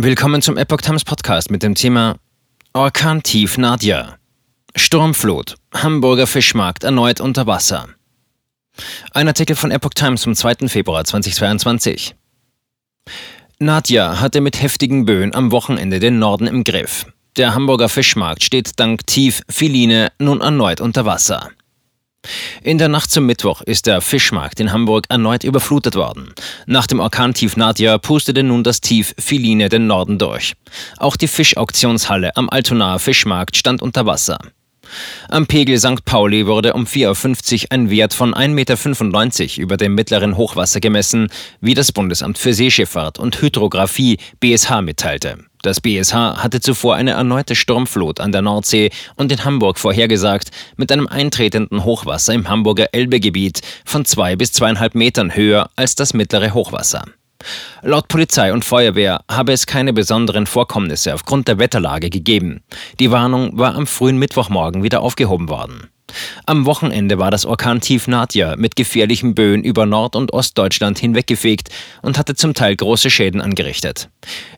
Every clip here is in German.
Willkommen zum Epoch Times Podcast mit dem Thema Orkan Tief Nadja. Sturmflut. Hamburger Fischmarkt erneut unter Wasser. Ein Artikel von Epoch Times vom 2. Februar 2022. Nadja hatte mit heftigen Böen am Wochenende den Norden im Griff. Der Hamburger Fischmarkt steht dank Tief Filine nun erneut unter Wasser. In der Nacht zum Mittwoch ist der Fischmarkt in Hamburg erneut überflutet worden. Nach dem Orkantief Nadja pustete nun das Tief Philine den Norden durch. Auch die Fischauktionshalle am Altonaer Fischmarkt stand unter Wasser. Am Pegel St. Pauli wurde um 4.50 Uhr ein Wert von 1,95 Meter über dem mittleren Hochwasser gemessen, wie das Bundesamt für Seeschifffahrt und Hydrographie BSH mitteilte. Das BSH hatte zuvor eine erneute Sturmflut an der Nordsee und in Hamburg vorhergesagt, mit einem eintretenden Hochwasser im Hamburger Elbegebiet von zwei bis zweieinhalb Metern höher als das mittlere Hochwasser. Laut Polizei und Feuerwehr habe es keine besonderen Vorkommnisse aufgrund der Wetterlage gegeben. Die Warnung war am frühen Mittwochmorgen wieder aufgehoben worden. Am Wochenende war das Orkantief Nadja mit gefährlichen Böen über Nord- und Ostdeutschland hinweggefegt und hatte zum Teil große Schäden angerichtet.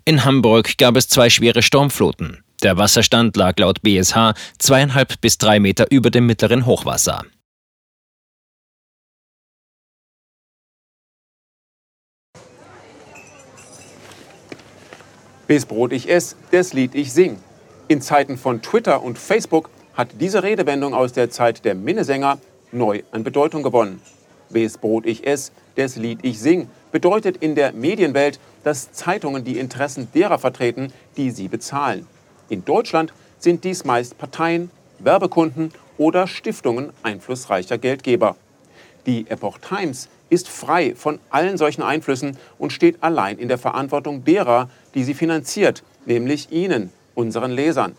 In Hamburg gab es zwei schwere Sturmfluten. Der Wasserstand lag laut BSH zweieinhalb bis drei Meter über dem mittleren Hochwasser. Bis Brot ich ess, das Lied ich sing. In Zeiten von Twitter und Facebook hat diese Redewendung aus der Zeit der Minnesänger neu an Bedeutung gewonnen. Bis Brot ich ess, das Lied ich sing bedeutet in der Medienwelt, dass Zeitungen die Interessen derer vertreten, die sie bezahlen. In Deutschland sind dies meist Parteien, Werbekunden oder Stiftungen einflussreicher Geldgeber. Die Epoch Times ist frei von allen solchen Einflüssen und steht allein in der Verantwortung derer, die sie finanziert, nämlich Ihnen, unseren Lesern.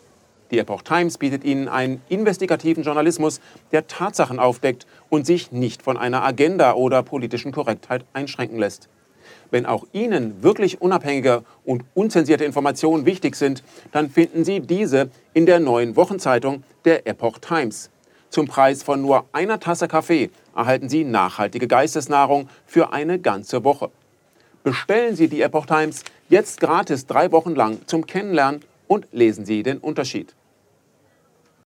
Die Epoch Times bietet Ihnen einen investigativen Journalismus, der Tatsachen aufdeckt und sich nicht von einer Agenda oder politischen Korrektheit einschränken lässt. Wenn auch Ihnen wirklich unabhängige und unzensierte Informationen wichtig sind, dann finden Sie diese in der neuen Wochenzeitung der Epoch Times. Zum Preis von nur einer Tasse Kaffee erhalten Sie nachhaltige Geistesnahrung für eine ganze Woche. Bestellen Sie die Epoch Times jetzt gratis drei Wochen lang zum Kennenlernen und lesen Sie den Unterschied.